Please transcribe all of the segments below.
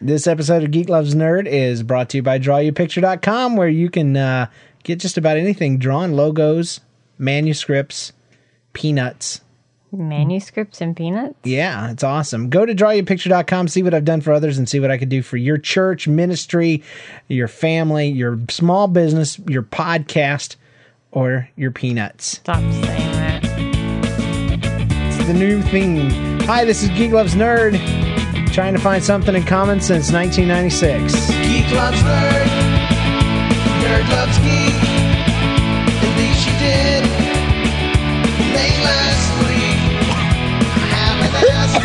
This episode of Geek Loves Nerd is brought to you by DrawYouPicture.com, where you can uh, get just about anything drawn logos, manuscripts, peanuts. Manuscripts and peanuts. Yeah, it's awesome. Go to DrawYouPicture.com, see what I've done for others, and see what I could do for your church, ministry, your family, your small business, your podcast, or your peanuts. Stop saying that. It's the new theme. Hi, this is Geek Loves Nerd, trying to find something in common since 1996. Geek loves nerd. Nerd loves geek. At least she did. Late last week. I haven't asked.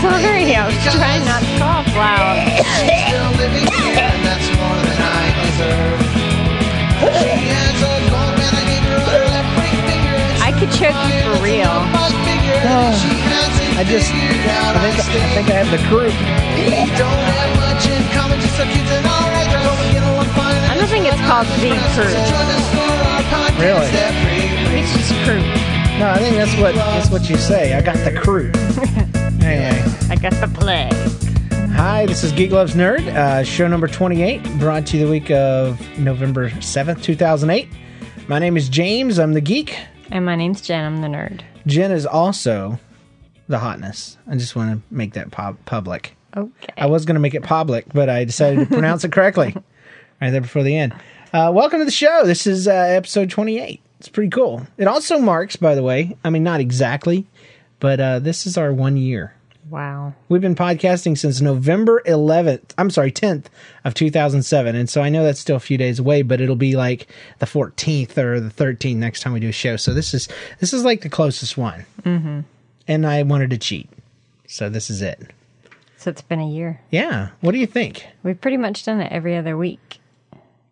Sorry, I was trying not to cough loud. She's still living here, and that's more than I deserve. She has a gold man. I gave her a left ring finger. I could choke you for real. much bigger than she has it I just. I think, I think I have the crew. We don't have much in common, just so cute and alright. But we get along fine. I don't think it's called the crew. Join us for our podcast Really? It's just crew. No, I think that's what that's what you say. I got the crew. anyway, I got the play. hi, this is Geek Loves Nerd, uh, show number 28, brought to you the week of November 7th, 2008. My name is James. I'm the geek. And my name's Jen. I'm the nerd. Jen is also the hotness. I just want to make that pub- public. Okay. I was going to make it public, but I decided to pronounce it correctly right there before the end. Uh, welcome to the show. This is uh, episode 28. It's pretty cool. It also marks, by the way, I mean, not exactly, but uh, this is our one year. wow. We've been podcasting since November 11th, I'm sorry, 10th of 2007. And so I know that's still a few days away, but it'll be like the 14th or the 13th next time we do a show. So this is this is like the closest one. Mm-hmm. And I wanted to cheat. So this is it. So it's been a year. Yeah. What do you think? We've pretty much done it every other week.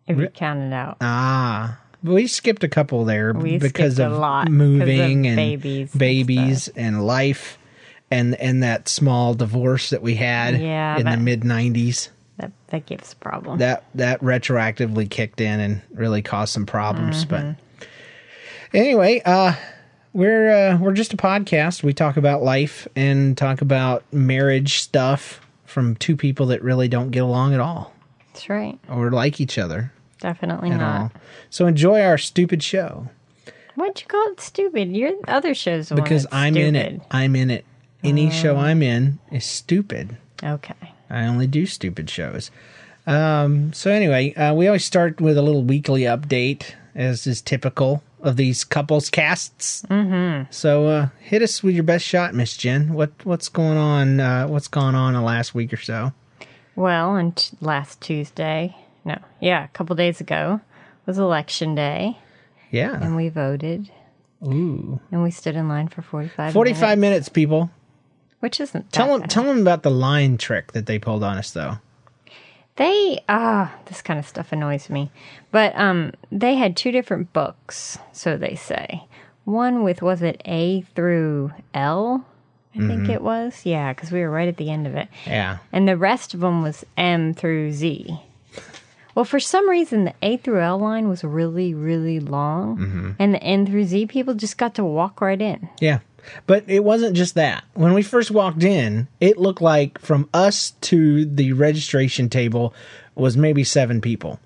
If you count it out. Ah, we skipped a couple there We because of lot moving of and babies and babies and life, and and that small divorce that we had Yeah, in the mid '90s. That that gives a problem. That that retroactively kicked in and really caused some problems. But Mm-hmm. anyway, uh, we're uh, we're just a podcast. We talk about life and talk about marriage stuff from two people that really don't get along at all That's right. or like each other Definitely not. all. So enjoy our stupid show. Why'd you call it stupid? Your other show's because I'm in it. I'm in it. Any show I'm in is stupid. Okay. I only do stupid shows. Um, so anyway, uh, we always start with a little weekly update, as is typical of these couples casts. Mm-hmm. So uh, hit us with your best shot, Miss Jen. What what's going on? Uh, what's gone on the last week or so? Well, and t- last Tuesday, no, yeah, a couple days ago was election day, Yeah, and we voted. Ooh. And we stood in line for 45 forty-five minutes, minutes, people. which isn't Tell them bad. tell them about the line trick that they pulled on us, though. They ah, this kind of stuff annoys me. But um they had two different books, so they say. One with was it A through L? I Mm-hmm. think it was. Yeah, cuz we were right at the end of it. Yeah. And the rest of them was M through Z. Well, for some reason, the A through L line was really, really long, Mm-hmm. and the N through Z people just got to walk right in. Yeah. But it wasn't just that. When we first walked in, it looked like from us to the registration table was maybe seven people.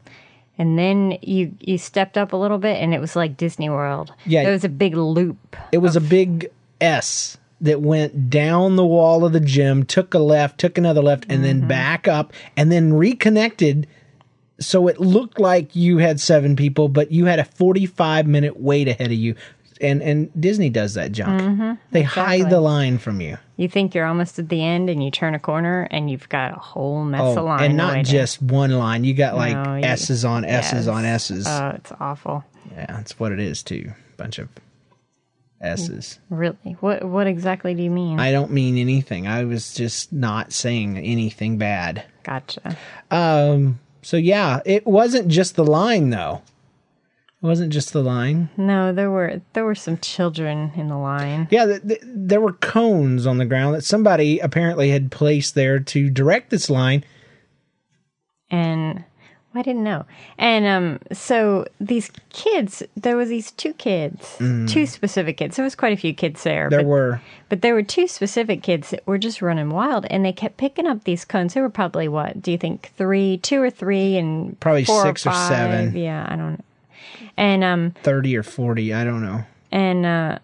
And then you you stepped up a little bit, and it was like Disney World. Yeah. it was a big loop. It was a big S that went down the wall of the gym, took a left, took another left, and then mm-hmm. back up, and then reconnected. So it looked like you had seven people, but you had a 45 minute wait ahead of you. And, and Disney does that junk. they hide the line from you. You think you're almost at the end, and you turn a corner, and you've got a whole mess Oh, of line. and not just one line. You got like No, you- S's on S's on S's. Oh, it's awful. yeah, that's what it is too. Bunch of S's. Really? What what exactly do you mean? I don't mean anything. I was just not saying anything bad. gotcha. Um. So yeah, it wasn't just the line though. It wasn't just the line. No, there were there were some children in the line. Yeah, th- th- there were cones on the ground that somebody apparently had placed there to direct this line. And I didn't know. And um, so these kids, there was these two kids, two specific kids. There was quite a few kids there. Mm. There but, were but there were two specific kids that were just running wild, and they kept picking up these cones. They were probably what? Do you think three, two or three, and Probably four six or five? seven. Yeah, I don't know. And um, 30 or 40. I don't know. and uh,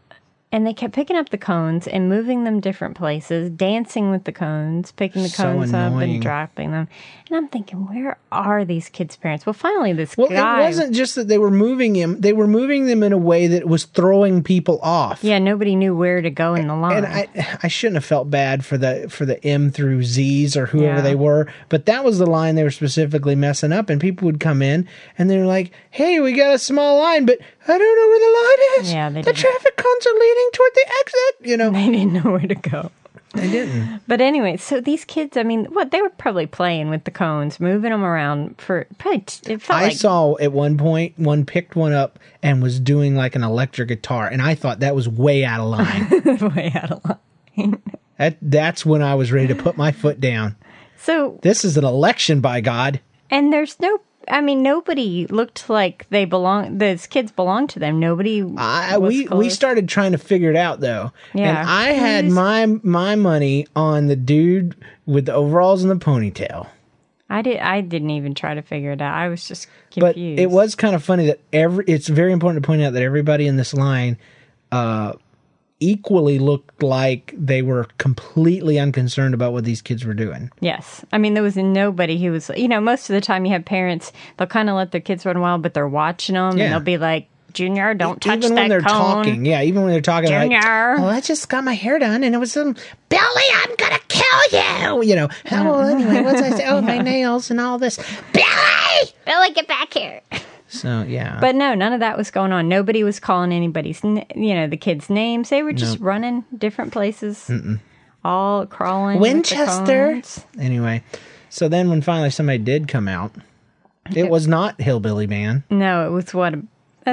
and they kept picking up the cones and moving them different places, dancing with the cones, picking the So cones up and dropping them. And I'm thinking, where are these kids' parents? Well, finally, this Well, guy. it wasn't just that they were moving him, they were moving them in a way that was throwing people off. Yeah, nobody knew where to go in the line. And I, I shouldn't have felt bad for the for the M through Z's or whoever Yeah. they were, but that was the line they were specifically messing up. And people would come in and they're like, "Hey, we got a small line, but I don't know where the line is. Yeah, they the didn't. traffic cones are leading toward the exit. You know, they didn't know where to go. they didn't. But anyway, so these kids, I mean, what they were probably playing with the cones, moving them around for probably. T- it felt I like saw at one point one picked one up and was doing like an electric guitar, and I thought that was way out of line. way out of line. that that's when I was ready to put my foot down. So This is an election, by God. and there's no. I mean, nobody looked like they belong. Those kids belonged to them. Nobody. I, was we we started trying to figure it out though, Yeah. and I had Who's- my my money on the dude with the overalls and the ponytail. I did. I didn't even try to figure it out. I was just confused. But it was kind of funny that every. It's very important to point out that everybody in this line, uh, equally looked like they were completely unconcerned about what these kids were doing. Yes. I mean, there was nobody who was, you know, most of the time you have parents, they'll kind of let their kids run wild, but they're watching them Yeah. and they'll be like, Junior, don't touch even that when they're cone. talking, yeah, even when they're talking, like, Junior. "Oh, I just got my hair done, and it was um, Billy, I'm gonna kill you." You know, oh, anyway, what was I say? Oh, my nails and all this, Billy. Billy, get back here. So yeah, But no, none of that was going on. Nobody was calling anybody's, you know, the kids' names. They were just running different places, all crawling. Winchester. Anyway, so then when finally somebody did come out, it was not Hillbilly Man. No, it was what.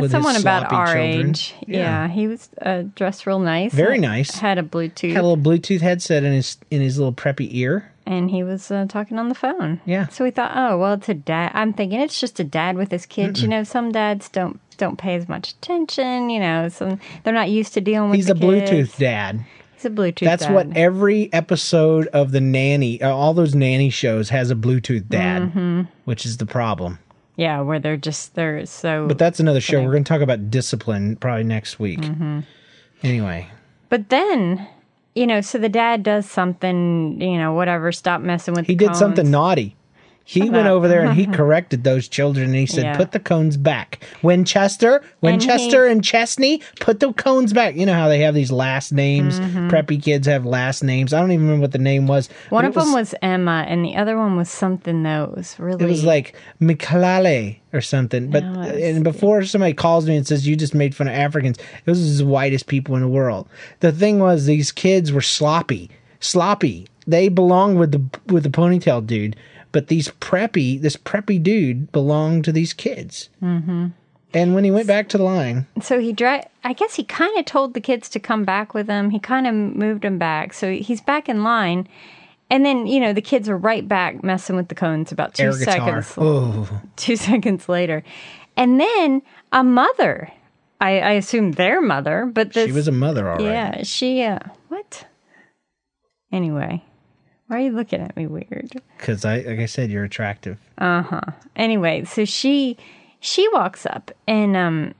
That's someone about our children. age. Yeah. Yeah. he was uh, dressed real nice. Very nice. Had a Bluetooth. Had a little Bluetooth headset in his in his little preppy ear. and he was uh, talking on the phone. Yeah. So we thought, oh well, it's a dad. I'm thinking it's just a dad with his kids. You know, some dads don't don't pay as much attention. You know, some they're not used to dealing with. He's a Bluetooth kids. dad. He's a Bluetooth. That's dad. what every episode of the nanny, uh, all those nanny shows, has a Bluetooth dad, Mm-hmm. which is the problem. Yeah, where they're just they're so. But that's another show. We're going to talk about discipline probably next week. Mm-hmm. Anyway, But then, you know, so the dad does something. You know, whatever. Stop messing with. he did something naughty. He Shut went over there and he corrected those children and he said, Yeah. "Put the cones back." Winchester, Winchester, and, Chesney, put the cones back. You know how they have these last names. Mm-hmm. Preppy kids have last names. I don't even remember what the name was. One of it them was Emma, and the other one was something. It was really. It was like Mikalale or something. But oh, No, was- and before somebody calls me and says you just made fun of Africans, those are the whitest people in the world. The thing was these kids were sloppy, sloppy. They belonged with the with the ponytail dude, but these preppy this preppy dude belonged to these kids. Mm-hmm. And when he went back to the line, so he dri I guess he kind of told the kids to come back with him. He kind of moved them back, so he's back in line. And then you know the kids are right back messing with the cones about two air seconds. Oh, Two seconds later, and then a mother. I, I assume their mother, but this she was a mother, all right. yeah. She uh, what? Anyway, why are you looking at me weird? Because I, like I said, you're attractive. Uh huh. Anyway, so she she walks up and um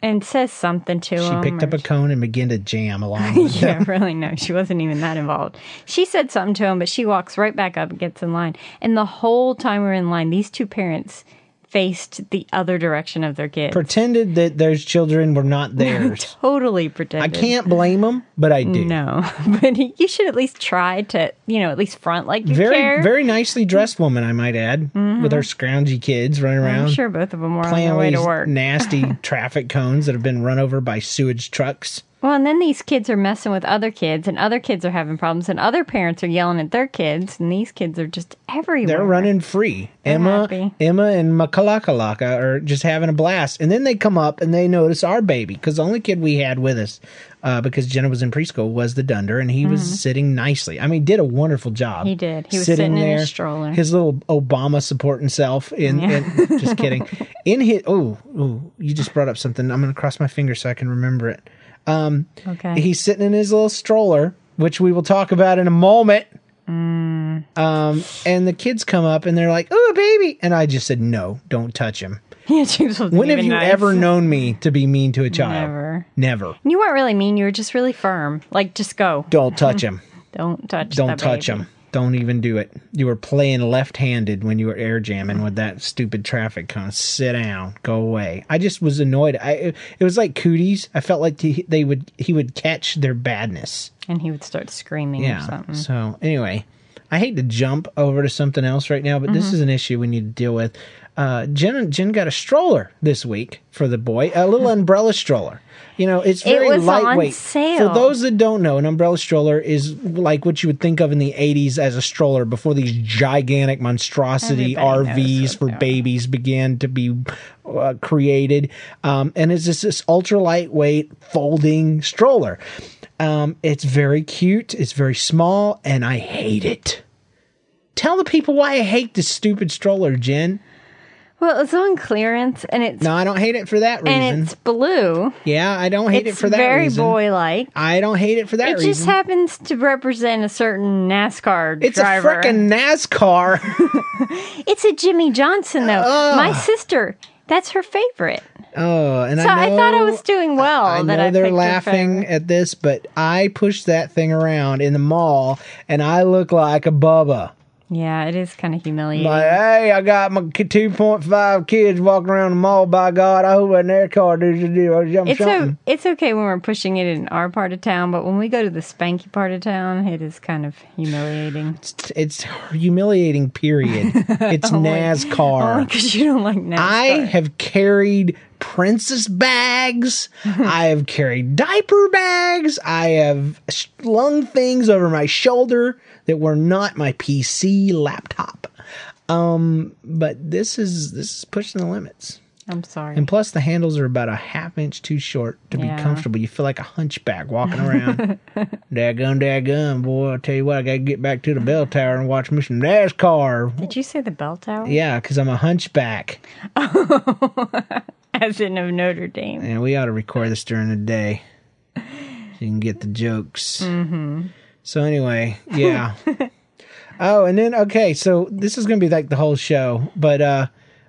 and says something to She him. She picked up a cone and began to jam along. With yeah, really no, she wasn't even that involved. She said something to him, but she walks right back up and gets in line. And the whole time we're in line, these two parents faced the other direction of their kids. Pretended that those children were not theirs. totally pretended. I can't blame them, but I do. No, but you should at least try to, you know, at least front like you very care. very nicely dressed woman, I might add, with her scroungy kids running around I'm sure both of them were on playing their with way to work. nasty traffic cones that have been run over by sewage trucks. Well, and then these kids are messing with other kids, and other kids are having problems, and other parents are yelling at their kids, and these kids are just everywhere. They're running free. Emma, happy. Emma, and Makalakalaka are just having a blast, and then they come up and they notice our baby because the only kid we had with us, uh, because Jenna was in preschool, was the Dunder, and he was sitting nicely. I mean, did a wonderful job. Mm-hmm. He did. He was sitting in his stroller. his little Obama supporting self. In, Yeah. in just kidding. In his oh, oh, you just brought up something. I'm going to cross my fingers so I can remember it. Okay. He's sitting in his little stroller, which we will talk about in a moment. Mm. Um, and the kids come up and they're like, "Oh, baby!" And I just said, "No, don't touch him." yeah, James When have you nice. ever known me to be mean to a child? Never. Never. You weren't really mean. You were just really firm. Like, just go. Don't touch him. Don't touch. Him. Don't touch baby. him. Don't even do it. You were playing left-handed when you were air jamming with that stupid traffic cone. Sit down. Go away. I just was annoyed. I it, was like cooties. I felt like he, they would he would catch their badness. And he would start screaming or Yeah. something. So anyway, I hate to jump over to something else right now, but Mm-hmm. this is an issue we need to deal with. Uh, Jen Jen got a stroller this week for the boy, a little umbrella stroller. You know, it's It very on lightweight. sale. For those that don't know, an umbrella stroller is like what you would think of in the '80s as a stroller before these gigantic monstrosity Everybody RVs for babies began to be uh, created, um, and it's just this ultra lightweight folding stroller. Um, it's very cute. It's very small, and I hate it. Tell the people why I hate this stupid stroller, Jen. Well, it's on clearance, and it's No, I don't hate it for that reason. and it's blue. yeah, I don't hate it's it for that reason. It's very reason. boy-like. I don't hate it for that reason. It reason. just happens to represent a certain NASCAR it's driver. a frickin' NASCAR. It's a Jimmie Johnson though. My sister, that's her favorite. oh, and So I, I, thought I was doing well. I that know I they're laughing at this, but I pushed that thing around in the mall, and I look like a bubba. Yeah, it is kind of humiliating. Like, hey, I got my two point five kids walking around the mall. By God, I hope in their car does do it's something. o- it's okay when we're pushing it in our part of town, but when we go to the spanky part of town, it is kind of humiliating. It's, it's humiliating. Period. It's oh NASCAR. Oh, because you don't like NASCAR. I have carried princess bags. I have carried diaper bags. I have slung things over my shoulder that were not my PC laptop. Um, but this is this is pushing the limits. I'm sorry. And plus, the handles are about a half inch too short to Yeah. be comfortable. You feel like a hunchback walking around. daggum, daggum, boy! I tell you what, I gotta get back to the bell tower and watch me some NASCAR. Did you say the bell tower? Yeah, because I'm a hunchback. Of Notre Dame. And we ought to record this during the day so you can get the jokes. Mm-hmm. So anyway, yeah. oh, and then okay, so this is gonna be like the whole show, but uh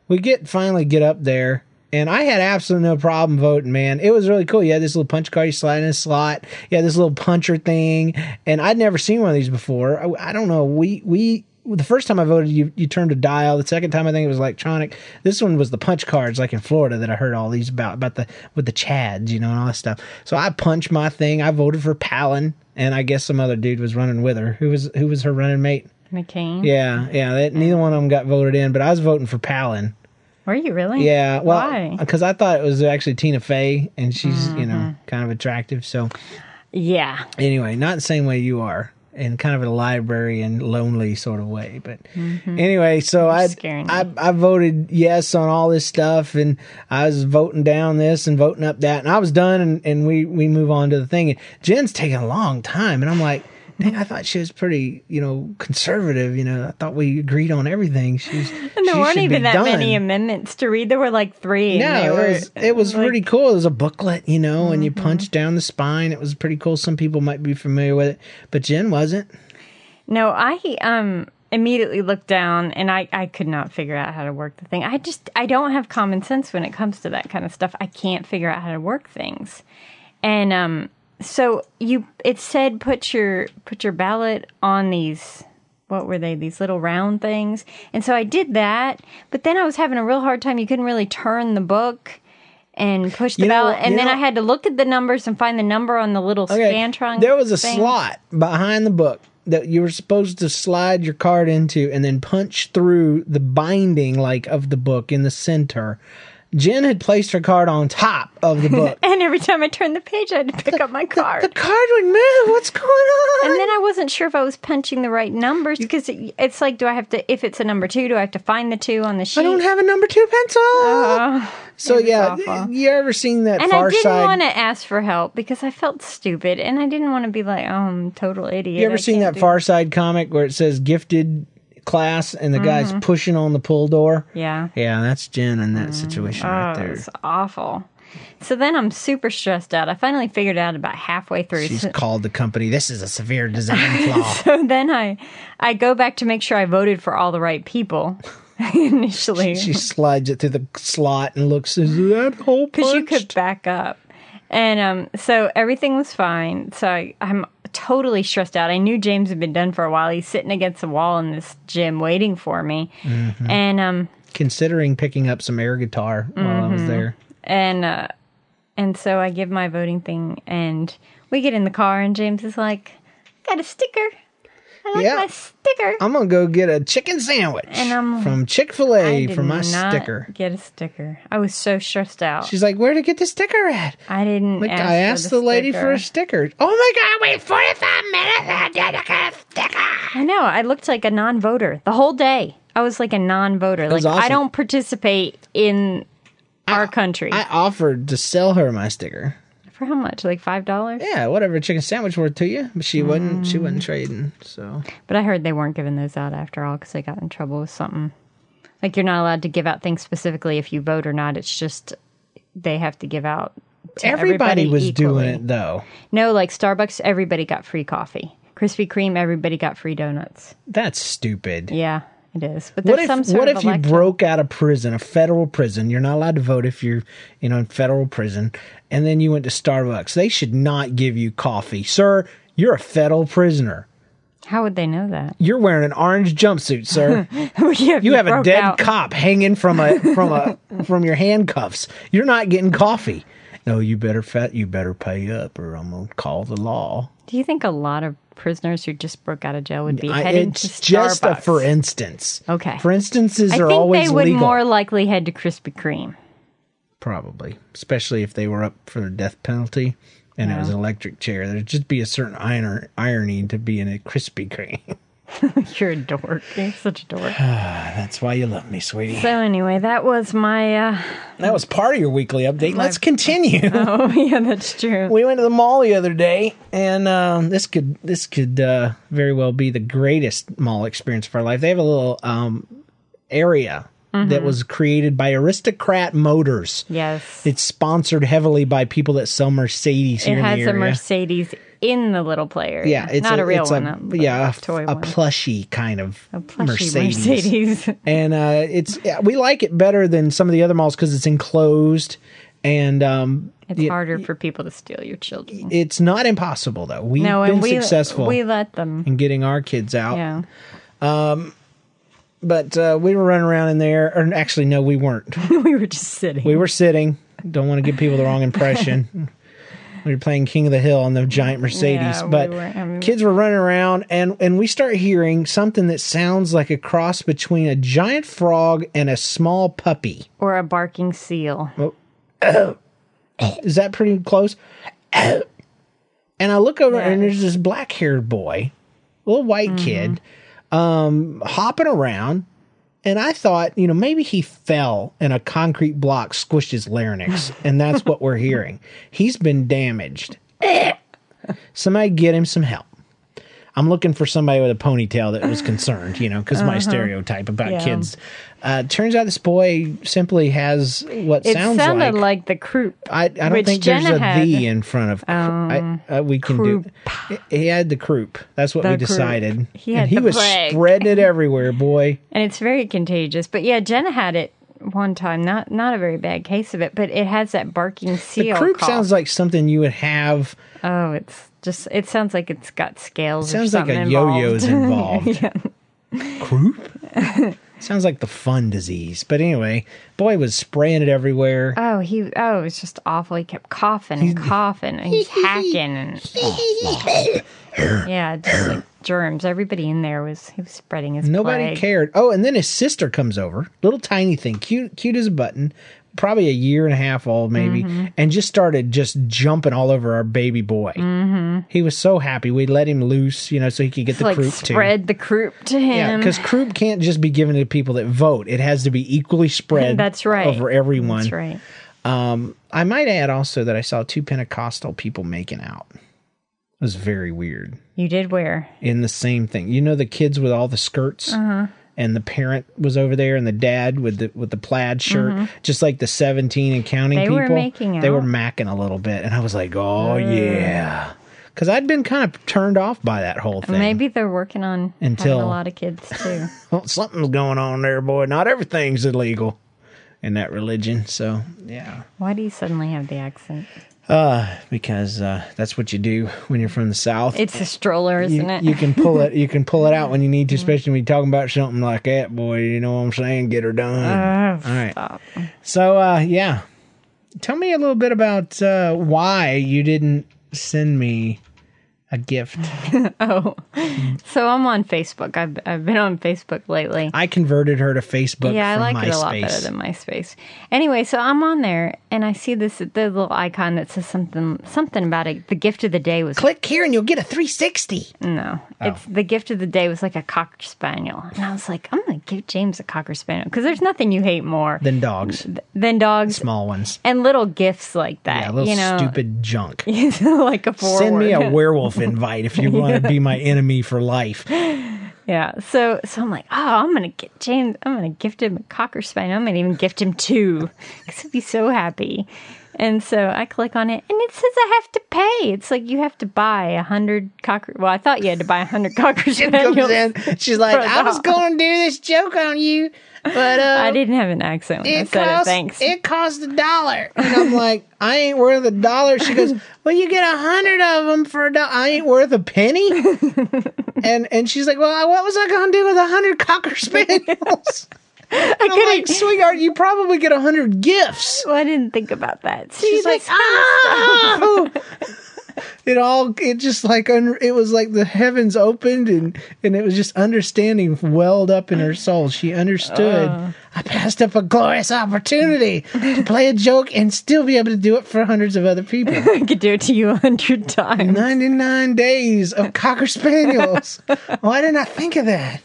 we get finally get up there. And I had absolutely no problem voting, man. It was really cool. You had this little punch card, you slide in a slot. You had this little puncher thing, and I'd never seen one of these before. I, I don't know. We we the first time I voted, you you turned a dial. The second time, I think it was electronic. This one was the punch cards, like in Florida, that I heard all these about about the with the Chads, you know, and all that stuff. So I punched my thing. I voted for Palin, and I guess some other dude was running with her. Who was who was her running mate? McCain. Yeah, yeah. That, neither one of them got voted in, but I was voting for Palin. Were you really? Yeah, well, Why? because I thought it was actually Tina Fey, and she's you know Mm-hmm. kind of attractive. So Yeah. anyway, not the same way you are, in kind of a library and lonely sort of way. But anyway, so I, Mm-hmm. I. I voted yes on all this stuff, and I was voting down this and voting up that, and I was done, and, and we we move on to the thing. And Jen's taking a long time, and I'm like. Dang, I thought she was pretty, you know, conservative. You know, I thought we agreed on everything. She's And there weren't even that many amendments to read. There were like three. no, it were, was it was like, pretty cool. It was a booklet, you know, and you punched down the spine. It was pretty cool. Some people might be familiar with it, but Jen wasn't. No, I um immediately looked down and I I could not figure out how to work the thing. I just I don't have common sense when it comes to that kind of stuff. I can't figure out how to work things. And um so you it said put your put your ballot on these what were they these little round things and so i did that but then i was having a real hard time you couldn't really turn the book and push the You know ballot and then know- i had to look at the numbers and find the number on the little scantron There was a thing. slot behind the book that you were supposed to slide your card into and then punch through the binding like of the book in the center. Jen had placed her card on top of the book. And every time I turned the page, I had to pick up my card. the card would move. What's going on? And then I wasn't sure if I was punching the right numbers because it, it's like, do I have to, if it's a number two, do I have to find the two on the sheet? I don't have a number two pencil. Oh, so yeah, awful. you ever seen that and I didn't Side? want to ask for help because I felt stupid and I didn't want to be like, oh, I'm a total idiot. you ever I seen that Far Side comic where it says gifted class and the guy's pushing on the pull door? Yeah. Yeah, that's Jen in that situation right Oh, there. it's awful. So then I'm super stressed out. I finally figured out about halfway through. She's So, called the company. This is a severe design flaw. so then I, I go back to make sure I voted for all the right people initially. she slides it through the slot and looks. Is that hole because you could back up. And um, so everything was fine. So I, I'm totally stressed out. I knew James had been done for a while. He's sitting against the wall in this gym waiting for me. Mm-hmm. And um, Considering picking up some air guitar while I Mm-hmm. was there. and uh, and so I give my voting thing, and we get in the car, and James is like, "Got a sticker? I like Yeah. my sticker." I'm gonna go get a chicken sandwich And I'm- from Chick Fil A for my sticker. Get a sticker. I was so stressed out. She's like, "Where to get the sticker at?" I didn't. Like, ask I asked for the, lady for a sticker. Oh my god! Wait, 45 minutes. I didn't get a sticker. I know. I looked like a non-voter the whole day. I was like a non-voter. Like I don't participate in our country. I offered to sell her my sticker. For how much? Like five dollars? Yeah, whatever chicken sandwich worth to you, but she wasn't. She Mm. wasn't trading. So But I heard they weren't giving those out after all because they got in trouble with something. Like you're not allowed to give out things specifically if you vote or not. It's just they have to give out. To everybody, everybody was equally. doing it though. No, like Starbucks, everybody got free coffee. Krispy Kreme, everybody got free donuts. That's stupid. Yeah, it is. But What there's if some sort what if you broke out of prison, a federal prison? You're not allowed to vote if you're, you know, in federal prison, and then you went to Starbucks. They should not give you coffee, sir. You're a federal prisoner. How would they know that? You're wearing an orange jumpsuit, sir. yeah, You have a dead out. cop hanging from a from a from your handcuffs. You're not getting coffee. No, you better fat. You better pay up, or I'm gonna call the law. Do you think a lot of prisoners who just broke out of jail would be I, heading to just a for instance. Okay. For instances I are think always they would legal. more likely head to Krispy Kreme. Probably, especially if they were up for the death penalty and it was an electric chair. There'd just be a certain iron, irony to being a Krispy Kreme. You're a dork. You're such a dork. That's why you love me, sweetie. so anyway, that was my. uh That was part of your weekly update. Let's continue. Oh yeah, that's true. we went to the mall the other day, and um, this could this could uh, very well be the greatest mall experience of our life. They have a little um, area Mm-hmm. that was created by Aristocrat Motors. Yes, It's sponsored heavily by people that sell Mercedes here it has a. Mercedes in the little player. Yeah, it's not a, real it's one. A, uh, yeah, a, toy a one. plushy kind of A plushy Mercedes. Mercedes. and uh, it's yeah, we like it better than some of the other malls because it's enclosed and um, It's yeah, harder for people to steal your children. It's not impossible though. We've No, been we successful we let them. in getting our kids out. Yeah, Um, But uh, we were running around in there, or actually, no, we weren't. we were just sitting. We were sitting. Don't want to give people the wrong impression. we were playing King of the Hill on the giant Mercedes, Yeah, we but were- I mean- kids were running around, and and we start hearing something that sounds like a cross between a giant frog and a small puppy. or a barking seal. Is that pretty close? and I look over, and there's this black haired boy, little white kid, um, hopping around. And I thought, you know, maybe he fell and a concrete block squished his larynx, and that's what we're hearing. He's been damaged. Eh. Somebody get him some help. I'm looking for somebody with a ponytail that was concerned, you know, because my stereotype about Yeah. kids. Uh, turns out this boy simply has what It sounds sounded like like, the croup. I, I don't think Jenna there's a had. V in front of. cr- I, uh, we can do. He had the croup. That's what The we croup. decided. He and he the was plague. spreading it everywhere, boy. and it's very contagious. But yeah, Jenna had it one time. Not not a very bad case of it, but it has that barking The seal. croup cough. sounds like something you would have. Oh, it's just. It sounds like it's got scales. Sounds or like a something yo-yo's involved. involved. Croup. sounds like the fun disease. But anyway, boy was spraying it everywhere. Oh, he. Oh, it was just awful. He kept coughing and coughing, and he's hacking and. Oh, yeah, just like germs. Everybody in there was. He was spreading his. Nobody plague. cared. Oh, and then his sister comes over, little tiny thing, cute, cute as a button, probably a year and a half old, maybe, Mm-hmm. and just started just jumping all over our baby boy. Mm-hmm. He was so happy. We let him loose, you know, so he could get the like croup spread the croup to him. Yeah, because croup can't just be given to people that vote. It has to be equally spread. That's right. over everyone. That's right. I might add also that I saw two Pentecostal people making out. It was very weird. You did wear. In the same thing, you know, the kids with all the skirts, Uh-huh. And the parent was over there, and the dad with the with the plaid shirt, just like the seventeen and counting Mm-hmm. They people. were making They were macking a little bit, and I was like, oh yeah, because I'd been kind of turned off by that whole thing. Maybe they're working on Until- having a lot of kids too. well, something's going on there, boy. Not everything's illegal in that religion, so yeah. Why do you suddenly have the accent? Because uh, that's what you do when you're from the south. It's a stroller, isn't you, it? you can pull it. You can pull it out when you need to, especially when you're talking about something like that, boy. You know what I'm saying? Get her done. Oh, All right. stop. So, uh, yeah, tell me a little bit about uh, why you didn't send me a gift. Oh, so I'm on Facebook. I've I've been on Facebook lately. I converted her to Facebook. yeah, I like MySpace. it a lot better than MySpace. Anyway, so I'm on there and I see this the little icon that says something something about it. The gift of the day was Click here and you'll get a 360. no, Oh. it's the gift of the day was like a cocker spaniel, and I was like, I'm gonna give James a cocker spaniel because there's nothing you hate more than dogs, than dogs small ones. and little gifts like that. Yeah, little you know, stupid junk. like a forward. Send me a werewolf invite if you want to be my enemy for life. Yeah. So so I'm like, oh, I'm gonna get James. I'm gonna gift him a cocker spaniel. I'm gonna even gift him two because he'd be so happy. And so I click on it, and it says I have to pay. It's like you have to buy a hundred cocker. Well, I thought you had to buy a hundred cocker spaniels. She comes in. She's like, I was going to do this joke on you, but uh, I didn't have an accent when I said cost it. Thanks. it cost a dollar, and I'm like, I ain't worth a dollar. She goes, Well, you get a hundred of them for a dollar. I ain't worth a penny. and and she's like, Well, what was I going to do with a hundred cocker spaniels? I'm like, sweetheart, you probably get a hundred gifts. well, I didn't think about that. See, She's like, kind oh! It all, it just like, un, it was like the heavens opened and, and it was just understanding welled up in her soul. She understood. Oh. I passed up a glorious opportunity to play a joke and still be able to do it for hundreds of other people. I could do it to you a hundred times. 99 days of Cocker Spaniels. Why didn't I think of that?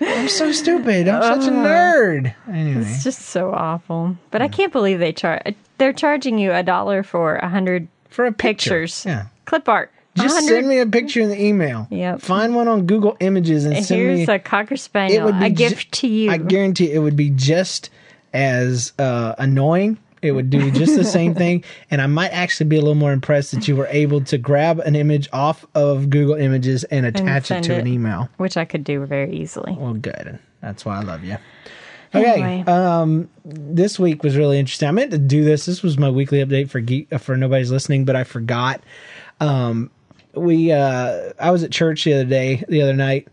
I'm so stupid. I'm such a oh. nerd. Anyway. It's just so awful. But I can't believe they charge. They're charging you a dollar for a hundred For a picture. pictures. Yeah. Clip art. Just 100 send me a picture in the email. Yep. Find one on Google Images and send Here's me. a cocker spaniel. It would be a ju- gift to you. I guarantee it would be just as uh, annoying. It would do just the same thing, and I might actually be a little more impressed that you were able to grab an image off of Google Images and attach it to it. an email. which I could do very easily. Well, good. That's why I love you. Okay. Anyway. Um, this week was really interesting. I meant to do this. This was my weekly update for geek, for nobody's listening, but I forgot. Um, we uh, I was at church the other day, the other night,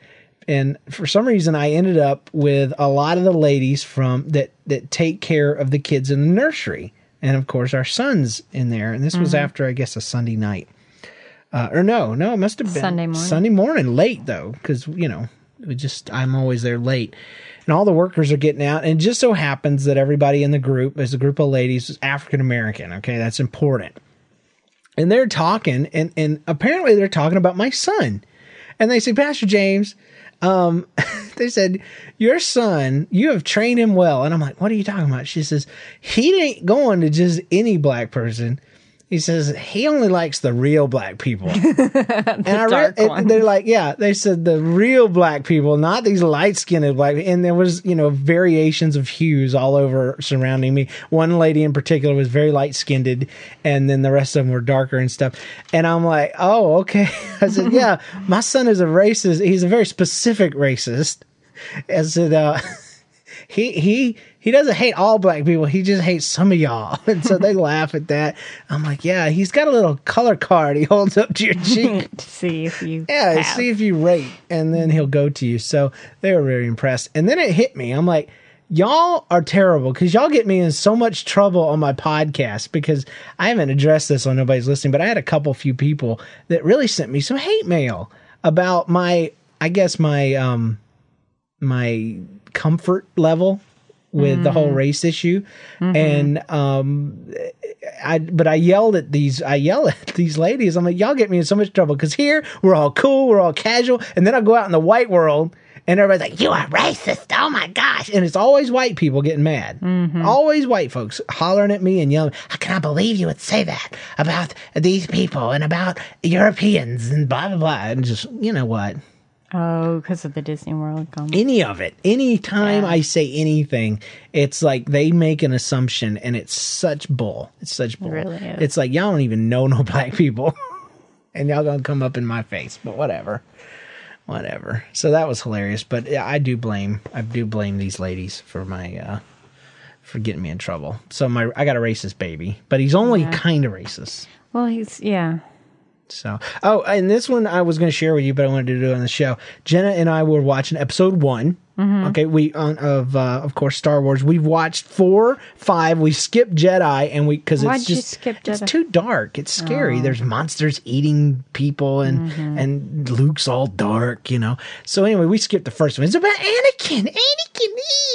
and for some reason I ended up with a lot of the ladies from that that take care of the kids in the nursery, and of course our sons in there. And this was Mm-hmm. after I guess a Sunday night. Uh, or no, no, it must have been Sunday morning. Sunday morning, late though, because you know, we just I'm always there late, and all the workers are getting out, and it just so happens that everybody in the group, is a group of ladies, is African American. Okay, that's important, and they're talking, and and apparently they're talking about my son, and they say, Pastor James, um, they said your son, you have trained him well, and I'm like, what are you talking about? She says he ain't going to just any black person. He says he only likes the real black people. and I re- ones. they're like, yeah, they said the real black people, not these light skinned black. And there was, you know, variations of hues all over surrounding me. One lady in particular was very light skinned, and then the rest of them were darker and stuff. And I'm like, oh, okay. I said, yeah, my son is a racist. He's a very specific racist. I said, uh, he he he doesn't hate all black people. He just hates some of y'all. And so they laugh at that. I'm like, yeah, he's got a little color card he holds up to your cheek. to see if you Yeah, pass. see if you rate, and then he'll go to you. So they were very impressed. And then it hit me. I'm like, y'all are terrible because y'all get me in so much trouble on my podcast because I haven't addressed this on nobody's listening, but I had a couple few people that really sent me some hate mail about my, I guess my um my comfort level with the whole mm. race issue, mm-hmm. and um, I but I yelled at these I yell at these ladies. I'm like, y'all get me in so much trouble because here we're all cool, we're all casual, and then I go out in the white world. And everybody's like, "You are racist! Oh my gosh!" And it's always white people getting mad. Mm-hmm. Always white folks hollering at me and yelling, "I cannot believe you would say that about these people and about Europeans and blah blah blah." And just, you know what? Oh, because of the Disney World comment. any of it. Anytime Yeah. I say anything, it's like they make an assumption and it's such bull. It's such bull. really is. It's like y'all don't even know no black people. and y'all gonna come up in my face. But whatever. Whatever. So that was hilarious. But yeah, I do blame I do blame these ladies for my uh for getting me in trouble. So my I got a racist baby, but he's only Yeah. kind of racist. Well, he's yeah. So, oh, and this one I was going to share with you, but I wanted to do it on the show. Jenna and I were watching episode one. Mm-hmm. Okay, we on of uh, of course Star Wars. We've watched four, five. We skipped Jedi, and we because it's just it's too dark. It's scary. There's monsters eating people, and Mm-hmm. and Luke's all dark, you know. So anyway, we skipped the first one. It's about Anakin, Anakin,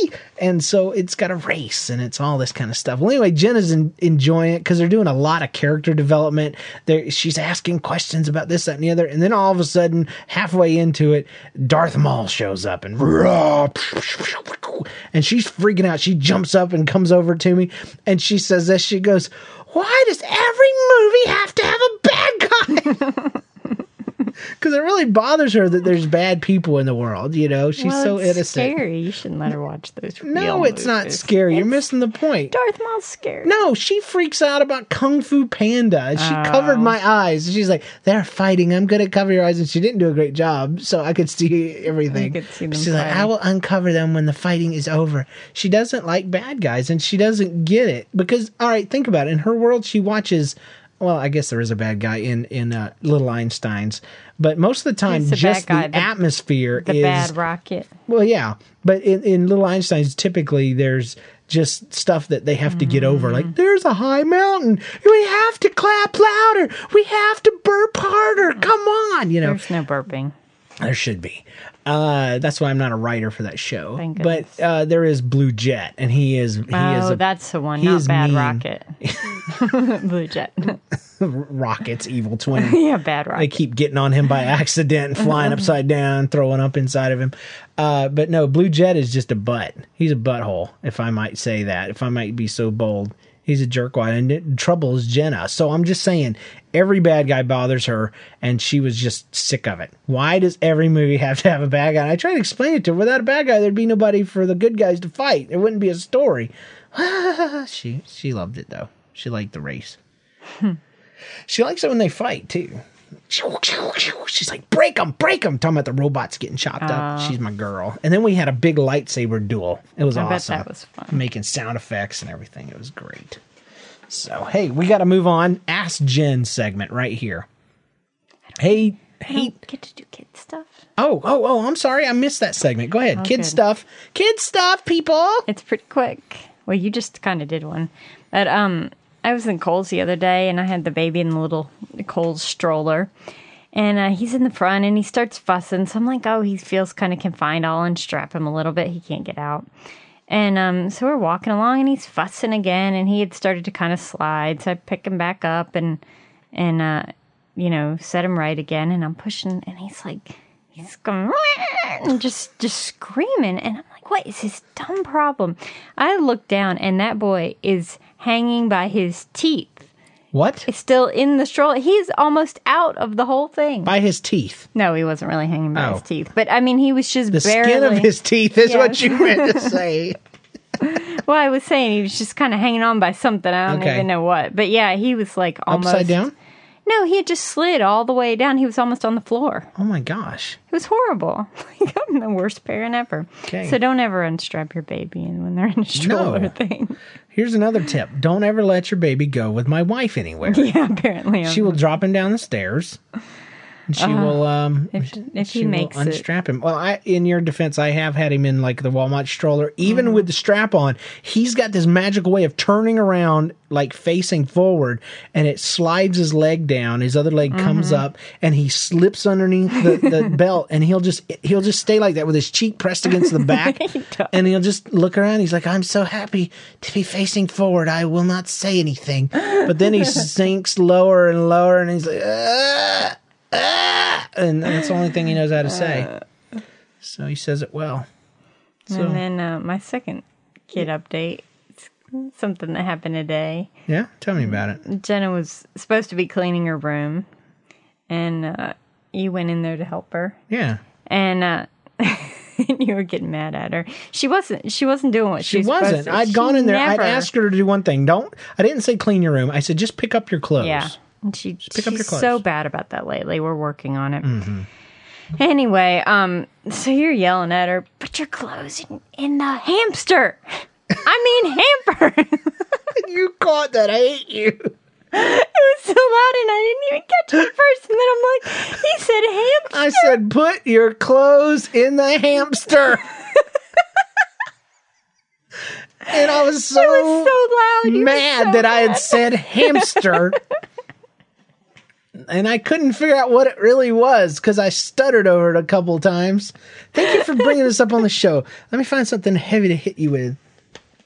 ee! and so it's got a race and it's all this kind of stuff. Well, anyway, Jenna's in, enjoying it because they're doing a lot of character development. There, she's asking questions about this, that, and the other, and then all of a sudden, halfway into it, Darth Maul shows up and Oh, and she's freaking out. She jumps up and comes over to me, and she says this. She goes, "Why does every movie have to have a bad guy?" Because it really bothers her that there's bad people in the world. You know, she's well, so it's innocent. Scary. You shouldn't let her watch those. No, it's not movies. scary. You're missing the point. Darth Maul's scary. No, she freaks out about Kung Fu Panda. and She Oh. covered my eyes. She's like, "They're fighting. I'm going to cover your eyes," and she didn't do a great job, so I could see everything. Could see She's like, "I will uncover them when the fighting is over." She doesn't like bad guys, and she doesn't get it because, all right, think about it. In her world, she watches. Well, I guess there is a bad guy in in uh, Little Einsteins, but most of the time, the just the, The- atmosphere The is bad rocket. well, yeah, but in, in Little Einsteins, typically there's just stuff that they have to get over. Mm. Like, there's a high mountain. We have to clap louder. We have to burp harder. Come on, you know. There's no burping. There should be. Uh, that's why I'm not a writer for that show. But uh, there is Blue Jet, and he is he is Oh, a that's the one. he Not bad mean. rocket. Blue jet. Rocket's evil twin. yeah, bad Rocket. they keep getting on him by accident, flying upside down, throwing up inside of him. Uh, but no, Blue Jet is just a butt. He's a butthole, if I might say that. If I might be so bold, he's a jerkwad, and it troubles Jenna. So I'm just saying, every bad guy bothers her, and she was just sick of it. Why does every movie have to have a bad guy? And I tried to explain it to her. Without a bad guy, there'd be nobody for the good guys to fight. There wouldn't be a story. she she loved it though. She liked the race. Hmm. She likes it when they fight too. She's like, break them, break them. Talking about the robots getting chopped up. She's my girl. And then we had a big lightsaber duel. It was I awesome. that was fun. Making sound effects and everything. It was great. So, hey, we got to move on. Ask Jen segment right here. Hey, hey. get to do kid stuff. Oh, oh, oh, I'm sorry. I missed that segment. Go ahead. Kid good. stuff. Kid stuff, people. It's pretty quick. Well, you just kind of did one. But um, I was in Kohl's the other day, and I had the baby in the little Kohl's stroller, and uh, he's in the front, and he starts fussing. So I'm like, oh, he feels kind of confined. I'll unstrap him a little bit. He can't get out. And um, so we're walking along, and he's fussing again, and he had started to kind of slide. So I pick him back up and and uh, you know set him right again, and I'm pushing, and he's like, he's going just just screaming, and I'm like, what is his dumb problem? I look down, and that boy is hanging by his teeth. What? It's still in the stroller. He's almost out of the whole thing. By his teeth. No, he wasn't really hanging by Oh. his teeth, but I mean, he was just The barely. skin of his teeth is what you meant to say. Well, I was saying he was just kind of hanging on by something. I don't Okay. even know what. But yeah, he was like almost Upside down? No, he had just slid all the way down. He was almost on the floor. Oh my gosh. It was horrible. Like, I'm the worst parent ever. Okay. So don't ever unstrap your baby and when they're in a stroller No. thing. Here's another tip. Don't ever let your baby go with my wife anywhere. yeah, apparently. She will drop him down the stairs. And she will um If- if she he makes it. unstrap him. Well, I in your defense, I have had him in like the Walmart stroller. Even Mm-hmm. with the strap on, he's got this magical way of turning around like facing forward and it slides his leg down. His other leg comes Mm-hmm. up and he slips underneath the, the belt and he'll just he'll just stay like that with his cheek pressed against the back does. and he'll just look around. He's like, I'm so happy to be facing forward. I will not say anything. But then he sinks lower and lower and he's like, ah, ah, and that's the only thing he knows how to say. So he says it well. So, And then uh, my second kid update, it's something that happened today. yeah, tell me about it. Jenna was supposed to be cleaning her room, and uh, you went in there to help her, Yeah. and uh, you were getting mad at her. She wasn't. She wasn't doing what she, She was supposed wasn't. to. I'd She gone in there. I'd never- asked her to do one thing. Don't. I didn't say clean your room. I said just pick up your clothes. Yeah. And she, she's so bad about that lately. We're working on it. Mm-hmm. Anyway, um, so you're yelling at her, put your clothes in, in the hamster. I mean hamper. You caught that. I hate you. It was so loud and I didn't even catch it first. And then I'm like, he said hamster. I said put your clothes in the hamster. and I was so, was so loud. You mad so that I had said hamster. And I couldn't figure out what it really was because I stuttered over it a couple times. Thank you for bringing this up on the show. Let me find something heavy to hit you with.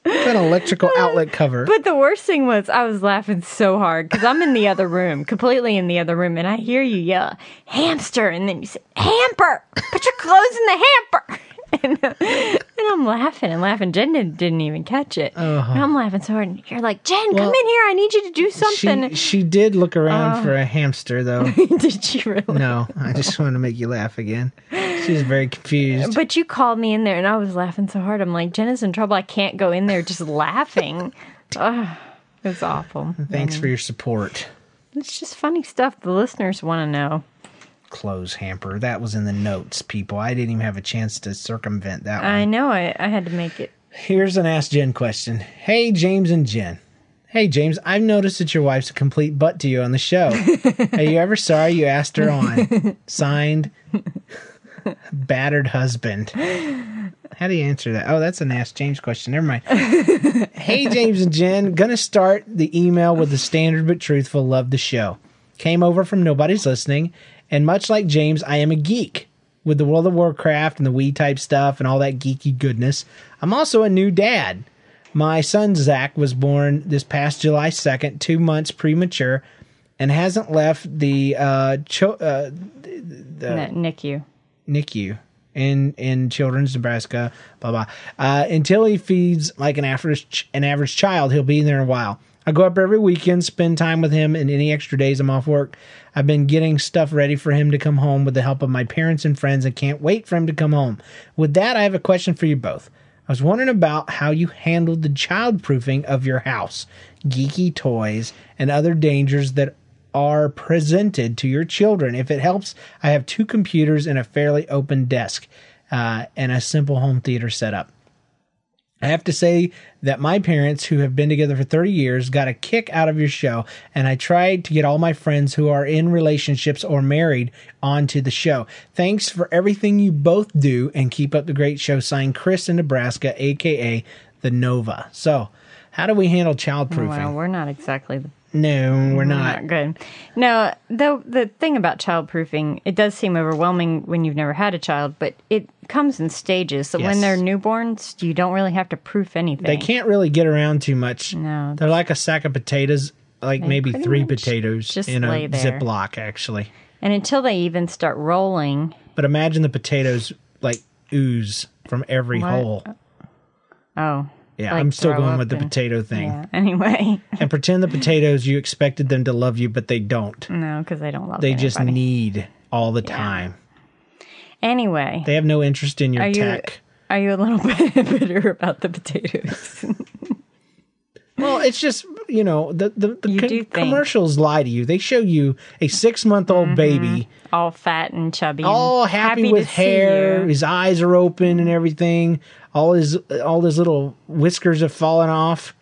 Got an electrical outlet cover. But the worst thing was, I was laughing so hard because I'm in the other room, completely in the other room, and I hear you yell, hamster, and then you say, hamper, put your clothes in the hamper. And, uh, and I'm laughing and laughing. Jen didn't, didn't even catch it. And I'm laughing so hard. And you're like, Jen, come in here. I need you to do something. she, she did look around for a hamster, though. Did she really? No, I just wanted to make you laugh again. She was very confused. But you called me in there, and I was laughing so hard. I'm like, Jen is in trouble. I can't go in there just laughing. Ugh, it was awful. Thanks for your support. It's just funny stuff the listeners want to know. Clothes hamper. That was in the notes, people. I didn't even have a chance to circumvent that one. I know. I, I had to make it. Here's an Ask Jen question. Hey, James and Jen. Hey, James, I've noticed that your wife's a complete butt to you on the show. Are you ever sorry you asked her on? Signed, battered husband. How do you answer that? Oh, that's an Ask James question. Never mind. hey, James and Jen. Gonna start the email with the standard but truthful love the show. Came over from Nobody's Listening, and much like James, I am a geek with the World of Warcraft and the Wii type stuff and all that geeky goodness. I'm also a new dad. My son Zach was born this past July 2nd, two months premature, and hasn't left the uh, cho- uh, No, NICU. NICU in in Children's Nebraska, blah blah. Uh, until he feeds like an average an average child, he'll be in there a while. I go up every weekend, spend time with him, and any extra days I'm off work, I've been getting stuff ready for him to come home with the help of my parents and friends, and can't wait for him to come home. With that, I have a question for you both. I was wondering about how you handled the childproofing of your house, geeky toys, and other dangers that are presented to your children. If it helps, I have two computers and a fairly open desk uh, and a simple home theater setup. I have to say that my parents, who have been together for 30 years, got a kick out of your show, and I tried to get all my friends who are in relationships or married onto the show. Thanks for everything you both do, and keep up the great show. Signed, Chris in Nebraska, aka the Nova. So, how do we handle child childproofing? Well, we're not exactly the no, we're not. not good. No, though the thing about childproofing, it does seem overwhelming when you've never had a child, but it comes in stages. So Yes. when they're newborns, you don't really have to proof anything. They can't really get around too much. No. They're like a sack of potatoes, like maybe pretty three much potatoes just in a lay there. Ziploc, actually. And until they even start rolling, But imagine the potatoes like ooze from every What? hole. oh, Yeah, like I'm still going with the and- potato thing. yeah. Anyway, And pretend the potatoes you expected them to love you, but they don't. no, because they don't love. They just need all the time. Anyway, They have no interest in your are you tech. are you a little bit bitter about the potatoes? Well, it's just you know the the, the co- commercials lie to you. They show you a six month old baby All fat and chubby, all happy, to with hair. His eyes are open and everything. All his all his little whiskers have fallen off,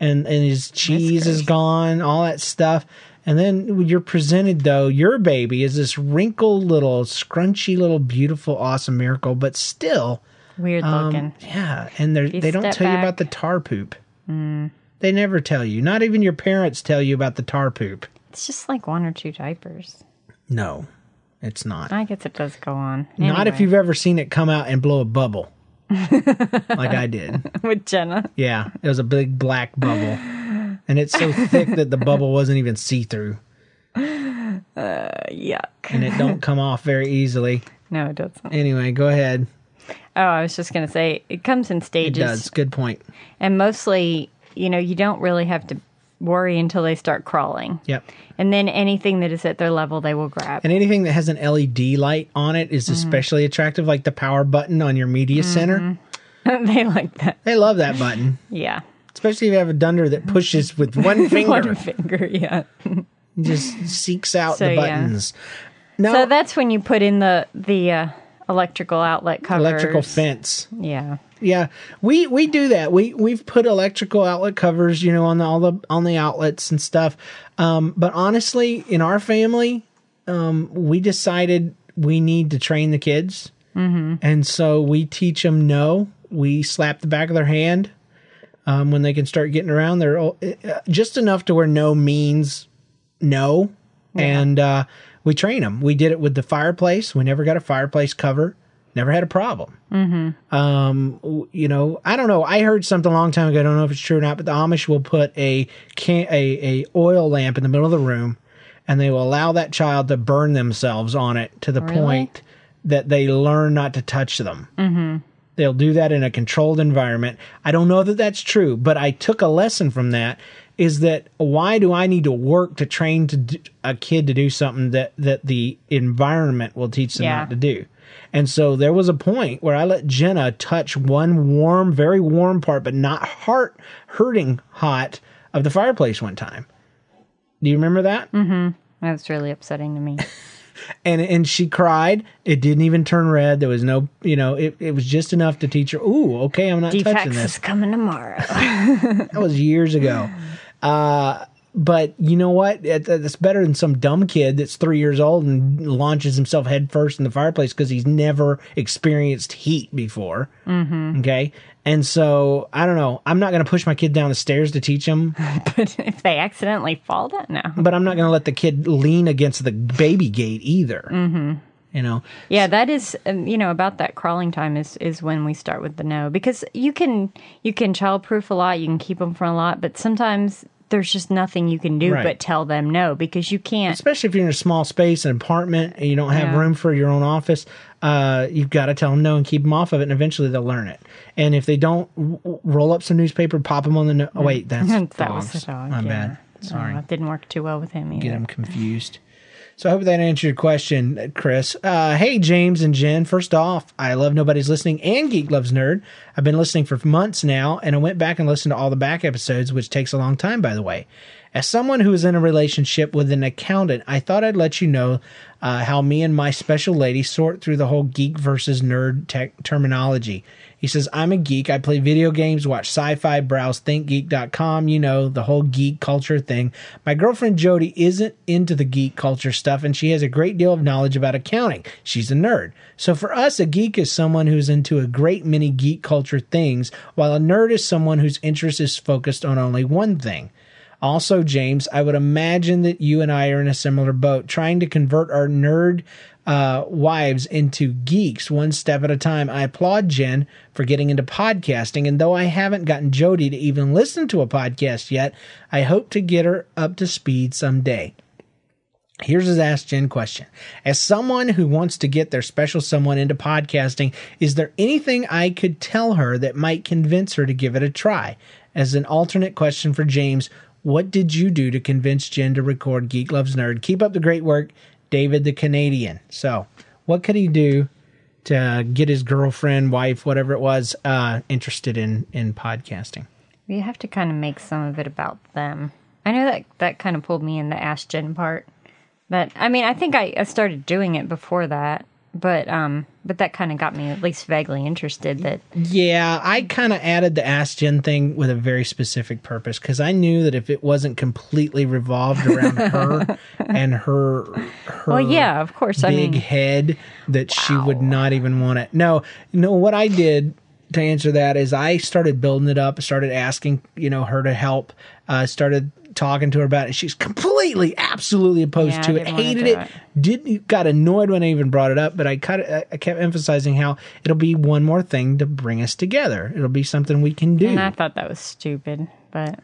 and and his cheese is gone. All that stuff, And then you're presented though your baby is this wrinkled little scrunchy little beautiful awesome miracle, but still Weird um, looking. yeah, and they don't tell you back- Mm. about the tar poop. They never tell you. Not even your parents tell you about the tar poop. It's just like one or two diapers. No, it's not. I guess it does go on. Not if you've ever seen it come out and blow a bubble, like I did. with Jenna. Yeah, it was a big black bubble, and it's so thick that the bubble wasn't even see through, uh, Yuck. and it don't come off very easily. No, it doesn't. Anyway, go ahead. Oh, I was just gonna say it comes in stages. It does. Good point. and mostly, you know, you don't really have to worry until they start crawling, Yep. and then anything that is at their level, they will grab. And anything that has an LED light on it is Mm-hmm. especially attractive, like the power button on your media center. they like that. They love that button, Yeah, especially if you have a dunder that pushes with one finger, one finger. Yeah. just seeks out So, the yeah. buttons. So that's when you put in the the uh, electrical outlet covers. electrical fence. Yeah. Yeah, we we do that. We we've put electrical outlet covers, you know, on the, all the on the outlets and stuff. Um, but honestly, in our family, um, we decided we need to train the kids, mm-hmm. and so we teach them no. We slap the back of their hand um, when they can start getting around. They're all- uh, just enough to where no means no, and uh, we train them. We did it with the fireplace. We never got a fireplace cover. Never had a problem w- you know, I don't know. I heard something a long time ago. I don't know if it's true or not, but the Amish will put a can a, a oil lamp in the middle of the room, and they will allow that child to burn themselves on it to the Really? point that they learn not to touch them. Mm-hmm. They'll do that in a controlled environment. I don't know that that's true, but I took a lesson from that. Is that why do I need to work to train to do, a kid to do something that that the environment will teach them Yeah. not to do? And so there was a point where I let Jenna touch one warm, very warm part, but not heart hurting hot of the fireplace one time. Do you remember that? Mm-hmm. That was really upsetting to me. And and she cried. It didn't even turn red. There was no, you know, it, it was just enough to teach her. Ooh, okay, I'm not touching Defects this. is coming tomorrow. That was years ago. Uh, but you know what? It's better than some dumb kid that's three years old and launches himself headfirst in the fireplace because he's never experienced heat before. Mm-hmm. Okay. And so I don't know. I'm not going to push my kid down the stairs to teach him, but if they accidentally fall down, no. but I'm not going to let the kid lean against the baby gate either. Mm-hmm. You know, Yeah, that is um, you know about that crawling time is is when we start with the no because you can you can childproof a lot, you can keep them from a lot, but sometimes there's just nothing you can do Right. but tell them no because you can't. especially if you're in a small space, an apartment, and you don't have Yeah. room for your own office, uh, you've got to tell them no and keep them off of it, and eventually they'll learn it. And if they don't, w- roll up some newspaper, pop them on the. No- oh, wait, that's that was the dog. My yeah. bad. Sorry, Oh, it didn't work too well with him either. get them confused. So I hope that answered your question, Chris. Uh, hey, James and Jen. First off, I love Nobody's Listening and Geek Loves Nerd. I've been listening for months now, and I went back and listened to all the back episodes, which takes a long time, by the way. As someone who is in a relationship with an accountant, I thought I'd let you know uh, how me and my special lady sort through the whole geek versus nerd tech terminology. He says, I'm a geek. I play video games, watch sci fi, browse thinkgeek.com, you know, the whole geek culture thing. My girlfriend Jody isn't into the geek culture stuff, and she has a great deal of knowledge about accounting. She's a nerd. So for us, a geek is someone who's into a great many geek culture things, while a nerd is someone whose interest is focused on only one thing. Also, James, I would imagine that you and I are in a similar boat, trying to convert our nerd uh, wives into geeks one step at a time. I applaud Jen for getting into podcasting, and though I haven't gotten Jody to even listen to a podcast yet, I hope to get her up to speed someday. Here's his Ask Jen question. As someone who wants to get their special someone into podcasting, is there anything I could tell her that might convince her to give it a try? As an alternate question for James, what did you do to convince Jen to record Geek Loves Nerd? Keep up the great work, David the Canadian. So, what could he do to get his girlfriend, wife, whatever it was, uh, interested in in podcasting? You have to kind of make some of it about them. I know that that kind of pulled me in the Ask Jen part. But I mean, I think I, I started doing it before that. But um, but that kind of got me at least vaguely interested. That Yeah, I kind of added the Ask Jen thing with a very specific purpose because I knew that if it wasn't completely revolved around her and her, her well, yeah, of course. I big mean, head, that she would not even want it. No, no. What I did to answer that is I started building it up, started asking you know her to help, uh, started talking to her about it. She's completely, absolutely opposed Yeah, to it, hated it, it. didn't got annoyed when I even brought it up. But I of I kept emphasizing how it'll be one more thing to bring us together. It'll be something we can do. and I thought that was stupid, but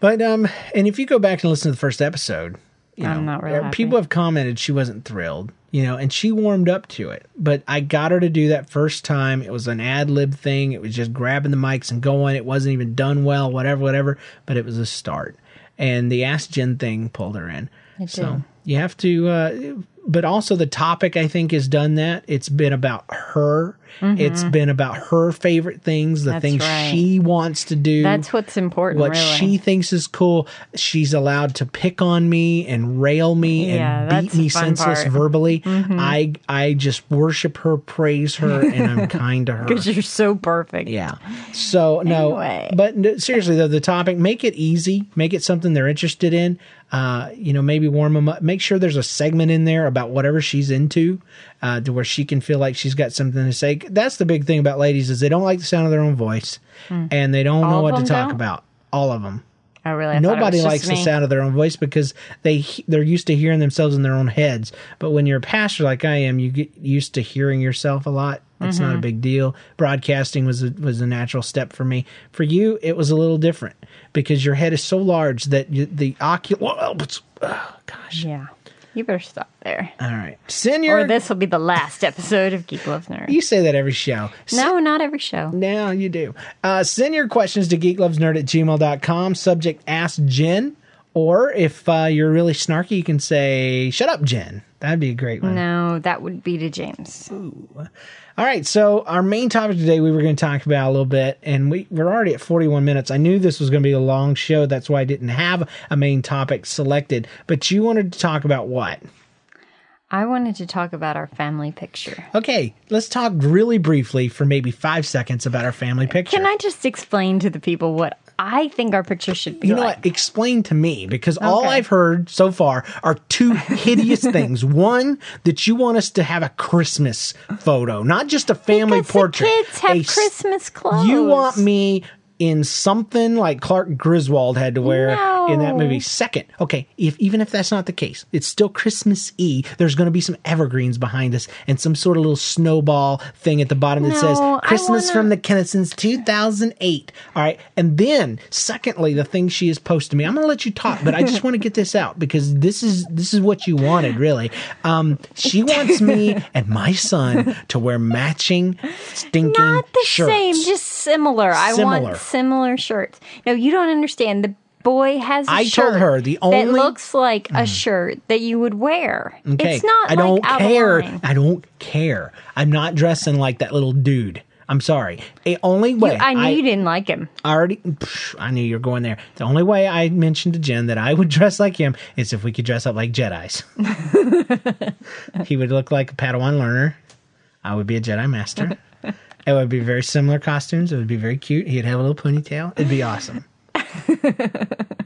But um, and if you go back and listen to the first episode, you I'm know, not real uh, people have commented she wasn't thrilled, you know, and she warmed up to it. But I got her to do that first time. It was an ad lib thing. It was just grabbing the mics and going. It wasn't even done well, whatever, whatever. But it was a start, and the Ask Jen thing pulled her in. It so did. You have to. Uh, but also the topic I think has done that. It's been about her. It's been about her favorite things, the Mm-hmm. That's things right. she wants to do that's what's important. what really. she thinks is cool. She's allowed to pick on me and rail me Yeah, and beat me senseless part. Mm-hmm. verbally. I I just worship her, praise her, and I'm kind to her. because you're so perfect. Yeah. So no, Anyway. but seriously though, the topic make it easy, make it something they're interested in. Uh, you know, maybe warm them up. Make sure there's a segment in there about whatever she's into, uh, to where she can feel like she's got something to say. That's the big thing about ladies is they don't like the sound of their own voice, and they don't know Hmm. What to talk don't? about. All of them. I really Nobody likes the me. sound of their own voice because they they're used to hearing themselves in their own heads. But when you're a pastor like I am, you get used to hearing yourself a lot. It's Mm-hmm. not a big deal. Broadcasting was a, was a natural step for me. For you, it was a little different because your head is so large that you, the ocular. Oh, gosh. Yeah, you better stop there, All right, senior. or this will be the last episode of Geek Loves Nerd. you say that every show. no, not every show. Now you do. Uh, send your questions to geeklovesnerd at gmail.com. Subject Ask Jen. Or if uh, you're really snarky, you can say, Shut up, Jen. That'd be a great one. No, that would be to James. All right. So, our main topic today, we were going to talk about a little bit, and we, we're already at 41 minutes. I knew this was going to be a long show. That's why I didn't have a main topic selected. But you wanted to talk about what? I wanted to talk about our family picture. Okay. Let's talk really briefly for maybe five seconds about our family picture. Can I just explain to the people what I think our picture should be You know like? what? Explain to me because all I've heard so far are two hideous things. One, that you want us to have a Christmas photo, not just a family Because portrait. the kids have A Christmas clothes. You want me in something like Clark Griswold had to wear in that movie. Second, okay, if even if that's not the case, it's still Christmas E. There's going to be some evergreens behind us and some sort of little snowball thing at the bottom that says No, I Christmas wanna- from the Kennisons 2008. All right, and then secondly, the thing she has posted me. I'm going to let you talk, but I just want to get this out because this is this is what you wanted, really. Um, she wants me and my son to wear matching stinking not the shirts. same, just similar. I Similar. want similar shirts. No, you don't understand. The boy has a I shirt told her the that only- Hmm. looks like a shirt that you would wear. Okay. It's not I don't like out of care. line. I don't care. I'm not dressing like that little dude. I'm sorry. The only way I knew you didn't like him. I already psh, I knew you were going there. The only way I mentioned to Jen that I would dress like him is if we could dress up like Jedi's. he would look like a Padawan learner. I would be a Jedi master. it would be very similar costumes. It would be very cute. He'd have a little ponytail. It'd be awesome.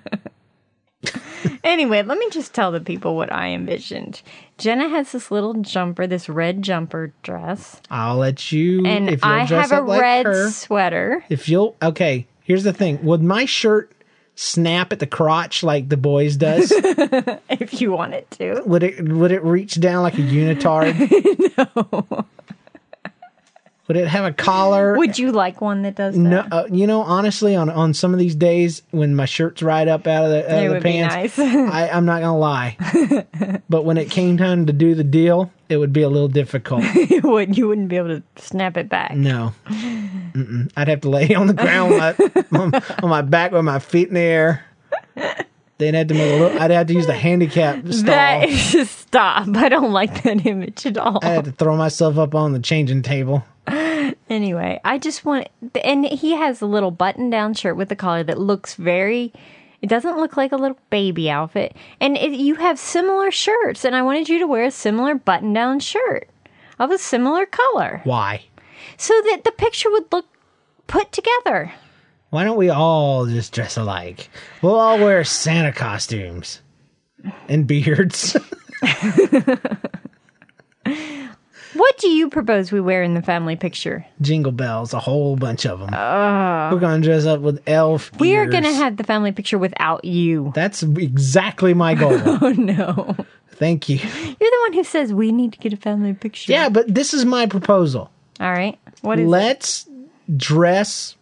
Anyway, let me just tell the people what I envisioned. Jenna has this little jumper, this red jumper dress, I'll let you and if I have a like red her. sweater. If you'll okay, here's the thing. Would my shirt snap at the crotch like the boys does? If you want it to, would it would it reach down like a unitard? no. Would it have a collar? would you like one that does that? no, uh, you know, honestly, on on some of these days when my shirt's right up out of the, out of the would be pants, nice. I, I'm not gonna lie. but when it came time to do the deal, it would be a little difficult. you would. You wouldn't be able to snap it back. No, Mm-mm. I'd have to lay on the ground my, on, on my back with my feet in the air. They'd have to make a little. I'd have to use the handicap stall. That is stop. I don't like that image at all. I had to throw myself up on the changing table. Anyway, I just want, and he has a little button down shirt with a collar that looks very. It doesn't look like a little baby outfit, and it, you have similar shirts, and I wanted you to wear a similar button down shirt. of a similar color Why? so that the picture would look put together. Why don't we all just dress alike? We'll all wear Santa costumes and beards. What do you propose we wear in the family picture? Jingle bells, a whole bunch of them. We're going to dress up with elf We are ears. going to have the family picture without you. That's exactly my goal. Oh no. Thank you. You're the one who says we need to get a family picture. Yeah, but this is my proposal. All right. What is it? Let's dress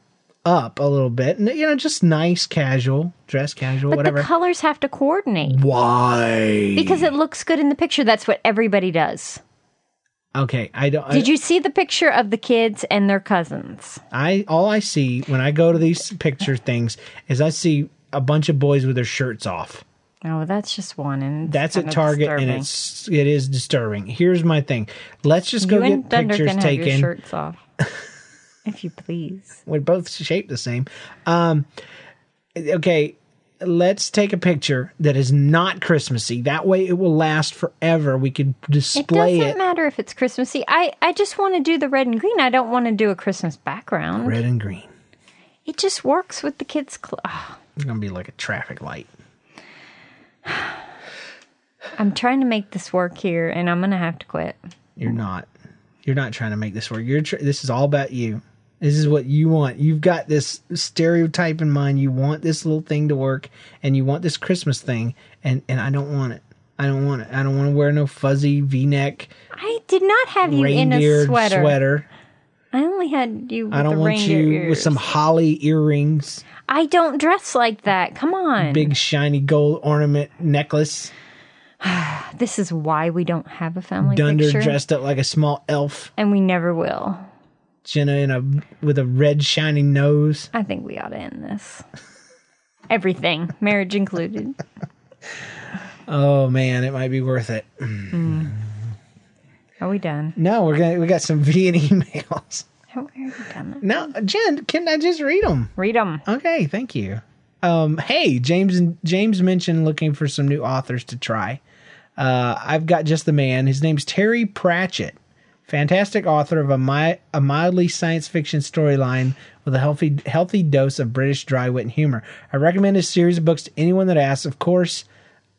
up a little bit. and, You know, just nice, casual, dress casual, But whatever. the colors have to coordinate Why? because it looks good in the picture. That's what everybody does. okay, I don't. Did you see the picture of the kids and their cousins? I all I see when I go to these picture things is I see a bunch of boys with their shirts off. Oh, that's just one, and That's at Target, and it's it is disturbing. Here's my thing: let's just go you get pictures can have your taken. shirts off, if you please. We're both shaped the same. Um, okay, let's take a picture that is not Christmassy. That way, it will last forever. We could display It doesn't it. matter if it's Christmassy. I I just want to do the red and green. I don't want to do a Christmas background. red and green. It just works with the kids' cl- oh, It's gonna be like a traffic light. I'm trying to make this work here, and I'm gonna have to quit. You're not. You're not trying to make this work. You're. Tr- this is all about you. This is what you want. You've got this stereotype in mind. You want this little thing to work, and you want this Christmas thing, and and I don't want it. I don't want it. I don't want to wear no fuzzy V-neck I did not have you in a sweater. sweater. I only had you. With I don't want you ears. with some holly earrings, I don't dress like that. Come on. big shiny gold ornament necklace, This is why we don't have a family Dunder picture, dressed up like a small elf, and we never will. Jenna in a with a red shiny nose. I think we ought to end this. Everything, marriage included. Oh man, it might be worth it. Are we done? No, we're gonna we got some V and emails. Have we already done? No, Jen, can I just read them? Read them. Okay, thank you. Um, hey, James and James mentioned looking for some new authors to try. Uh, I've got just the man. His name's Terry Pratchett, fantastic author of a, mi- a mildly science fiction storyline with a healthy healthy dose of British dry wit and humor. I recommend his series of books to anyone that asks. Of course,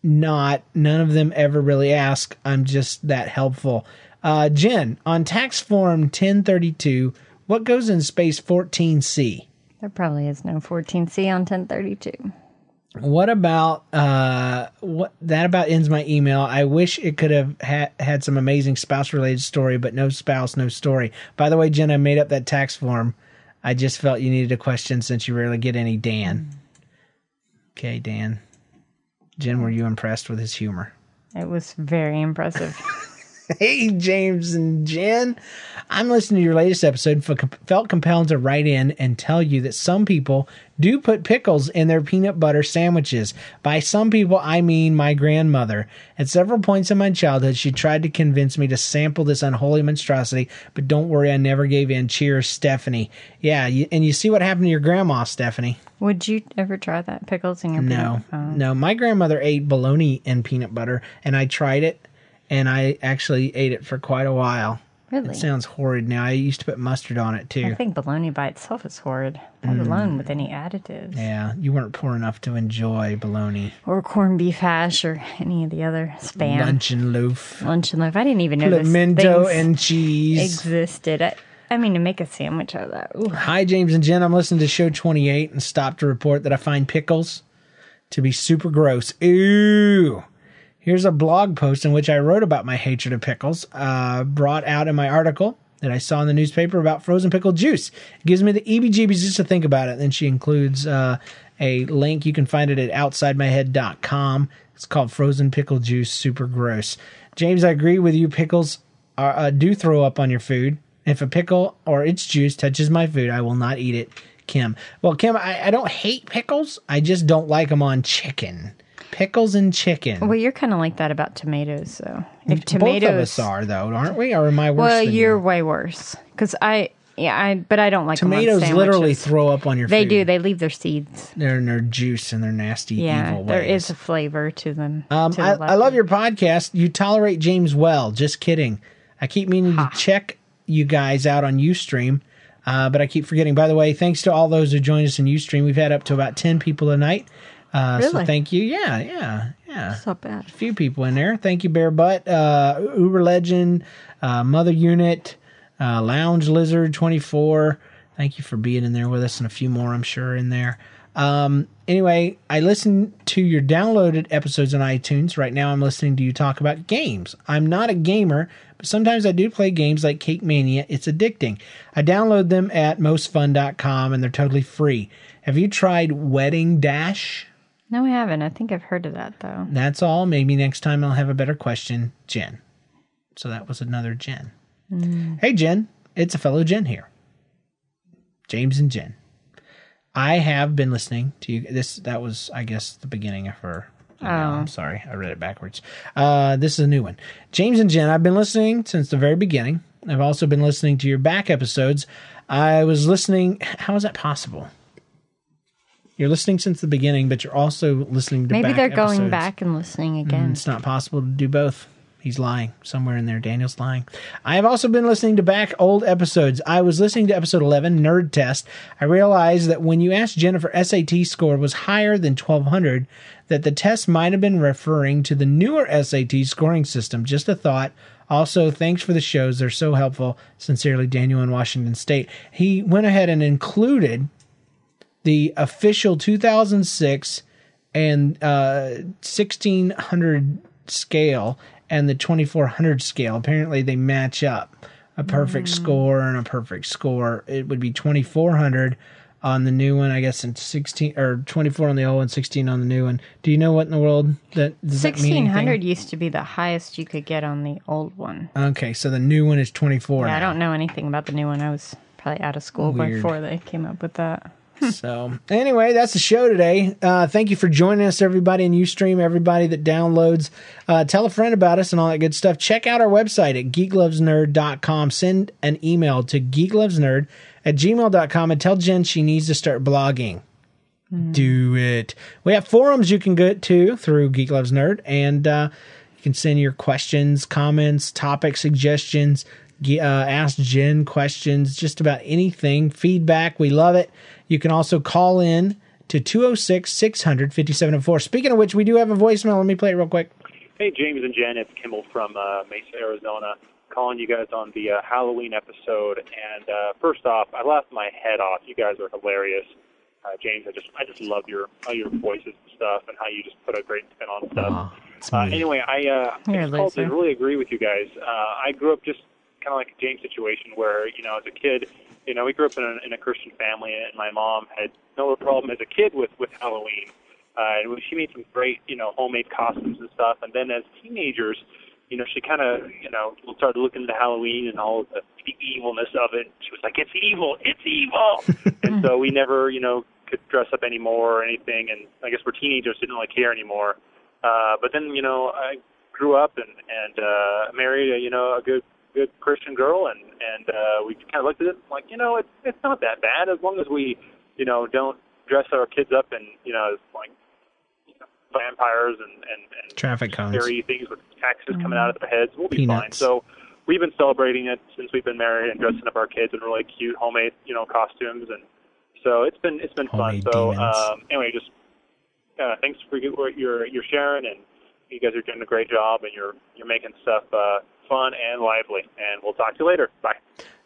not none of them ever really ask. I'm just that helpful. Uh, Jen, on tax form 1032, what goes in space 14C? There probably is no 14C on 1032. What about uh what that about ends my email. I wish it could have ha- had some amazing spouse related story, but no spouse, no story. By the way, Jen, I made up that tax form. I just felt you needed a question since you rarely get any Dan. Okay, Dan. Jen, were you impressed with his humor? It was very impressive. Hey, James and Jen. I'm listening to your latest episode. f- Felt compelled to write in and tell you that some people do put pickles in their peanut butter sandwiches. By some people, I mean my grandmother. At several points in my childhood, she tried to convince me to sample this unholy monstrosity, but don't worry, I never gave in. Cheers, Stephanie. Yeah, you, and you see what happened to your grandma, Stephanie. Would you ever try that? Pickles in your No, peanut- Oh. no. No. My grandmother ate bologna and peanut butter, and I tried it, and I actually ate it for quite a while. Really? It sounds horrid now. I used to put mustard on it too. I think bologna by itself is horrid, let alone with any additives. Mm. Yeah, you weren't poor enough to enjoy bologna. Or corned beef hash or any of the other spam. Luncheon loaf, Luncheon loaf. I didn't even know pimento and cheese. existed. I, I mean, to make a sandwich out of that. Ooh. Hi, James and Jen. I'm listening to show 28 and stopped to report that I find pickles to be super gross. Ooh. Here's a blog post in which I wrote about my hatred of pickles, uh, brought out in my article that I saw in the newspaper about frozen pickle juice. It gives me the EBGBs just to think about it. And Then she includes uh, a link. You can find it at outsidemyhead.com. It's called Frozen Pickle Juice, super gross. James, I agree with you. Pickles are, uh, do throw up on your food. If a pickle or its juice touches my food, I will not eat it. Kim. Well, Kim, I, I don't hate pickles. I just don't like them on chicken. Pickles and chicken. Well, you're kind of like that about tomatoes, so if Both tomatoes, of us are, though, aren't we? Or am I worse well, you're you? way worse because I, yeah, I, but I don't like Tomatoes literally throw up on your They food. do. They leave their seeds. They're in their juice and their nasty, Yeah, ways. is a flavor to them. Um, to the I, I love your podcast. You tolerate James well. Just kidding. I keep meaning to check you guys out on UStream, uh, but I keep forgetting. By the way, thanks to all those who joined us in UStream. We've had up to about 10 people tonight. Uh, So thank you. Yeah, yeah, yeah. It's not bad. A few people in there. Thank you, Bear Butt, uh, Uber Legend, uh, Mother Unit, uh, Lounge Lizard 24. Thank you for being in there with us, and a few more, I'm sure, in there. Um, anyway, I listened to your downloaded episodes on iTunes. Right now, I'm listening to you talk about games. I'm not a gamer, but sometimes I do play games like Cake Mania. It's addicting. I download them at mostfun.com, and they're totally free. Have you tried Wedding Dash? No, I haven't. I think I've heard of that though. That's all. Maybe next time I'll have a better question. Jen. So that was another Jen. Hey, Jen. It's a fellow Jen here. James and Jen. I have been listening to you. This that was, I guess, the beginning of her. email. I'm sorry, I read it backwards. Uh, this is a new one. James and Jen. I've been listening since the very beginning. I've also been listening to your back episodes. I was listening. How is that possible? You're listening since the beginning, but you're also listening to Maybe they're going episodes. back and listening mm, again. It's not possible to do both. He's lying somewhere in there. Daniel's lying. I have also been listening to back old episodes. I was listening to episode 11, Nerd Test. I realized that when you asked Jennifer SAT score was higher than 1200, that the test might have been referring to the newer SAT scoring system. Just a thought. Also, thanks for the shows. They're so helpful. Sincerely, Daniel in Washington State. He went ahead and included the official 2006 and uh, 1600 scale and the 2400 scale. Apparently, they match up. A perfect score and a perfect score. It would be 2400 on the new one, I guess, and 16 or 24 on the old one, 16 on the new one. Do you know what in the world that does that mean? Sixteen hundred used to be the highest you could get on the old one. Okay, so the new one is 24. Yeah, I don't know anything about the new one. I was probably out of school Weird. before they came up with that. So anyway, that's the show today. Uh, thank you for joining us, everybody in UStream, everybody that downloads. Uh, tell a friend about us and all that good stuff. Check out our website at geeklovesnerd.com. Send an email to geeklovesnerd at gmail.com and tell Jen she needs to start blogging. Do it. We have forums you can go to through Geek Loves Nerd, and uh, you can send your questions, comments, topic suggestions, uh, ask Jen questions, just about anything, feedback. We love it. You can also call in to 206 600 5704. Speaking of which, we do have a voicemail. Let me play it real quick. Hey, James and Jen, it's Kimball from uh, Mesa, Arizona, calling you guys on the uh, Halloween episode. And uh, first off, I laughed my head off. You guys are hilarious. Uh, James, I just I just love your all your voices and stuff, and how you just put a great spin on stuff. it's Uh, anyway, I uh, I You're a just called to really agree with you guys. Uh, I grew up just kind of like a James situation where you know as a kid, you know we grew up in a, in a Christian family, and my mom had no problem as a kid with with Halloween. Uh, and she made some great, you know, homemade costumes and stuff. And then as teenagers, you know, she kind of, you know, started looking into Halloween and all the, the evilness of it. She was like, "It's evil! It's evil!" and so we never, you know, could dress up anymore or anything. And I guess we're teenagers, didn't really care anymore. Uh, but then, you know, I grew up and and uh, married, a, you know, a good good Christian girl, and and uh, we kind of looked at it like, you know, it's it's not that bad as long as we, you know, don't dress our kids up in, you know, like you know, vampires and and, and Traffic cones. scary things with axes coming out of their heads. We'll be fine. So we've been celebrating it since we've been married and dressing up our kids in really cute homemade, you know, costumes, and so it's been it's been Homemade fun. So demons. um, anyway, just uh, thanks for what you're you're sharing, and you guys are doing a great job, and you're you're making stuff uh, fun and lively. And we'll talk to you later. Bye.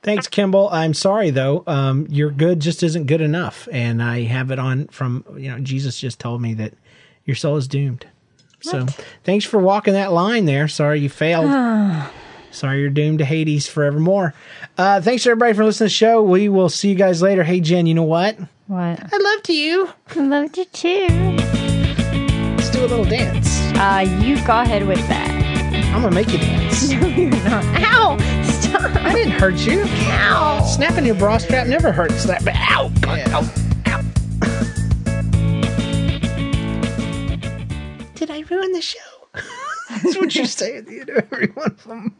Thanks, Kimball. I'm sorry though. Um, your good just isn't good enough, and I have it on from you know Jesus just told me that your soul is doomed. So thanks for walking that line there. Sorry you failed. sorry you're doomed to Hades forevermore. Uh, thanks everybody for listening to the show. We will see you guys later. Hey Jen, you know what? What? I love to you. I loved you too. Let's do a little dance. Uh, you go ahead with that. I'm gonna make you dance. No, You're not. Ow! Stop! I didn't hurt you. Ow! Snapping your bra strap never hurts that bad. Ow! Ow! Ow! Did I ruin the show? That's what you say at the end of every one of them.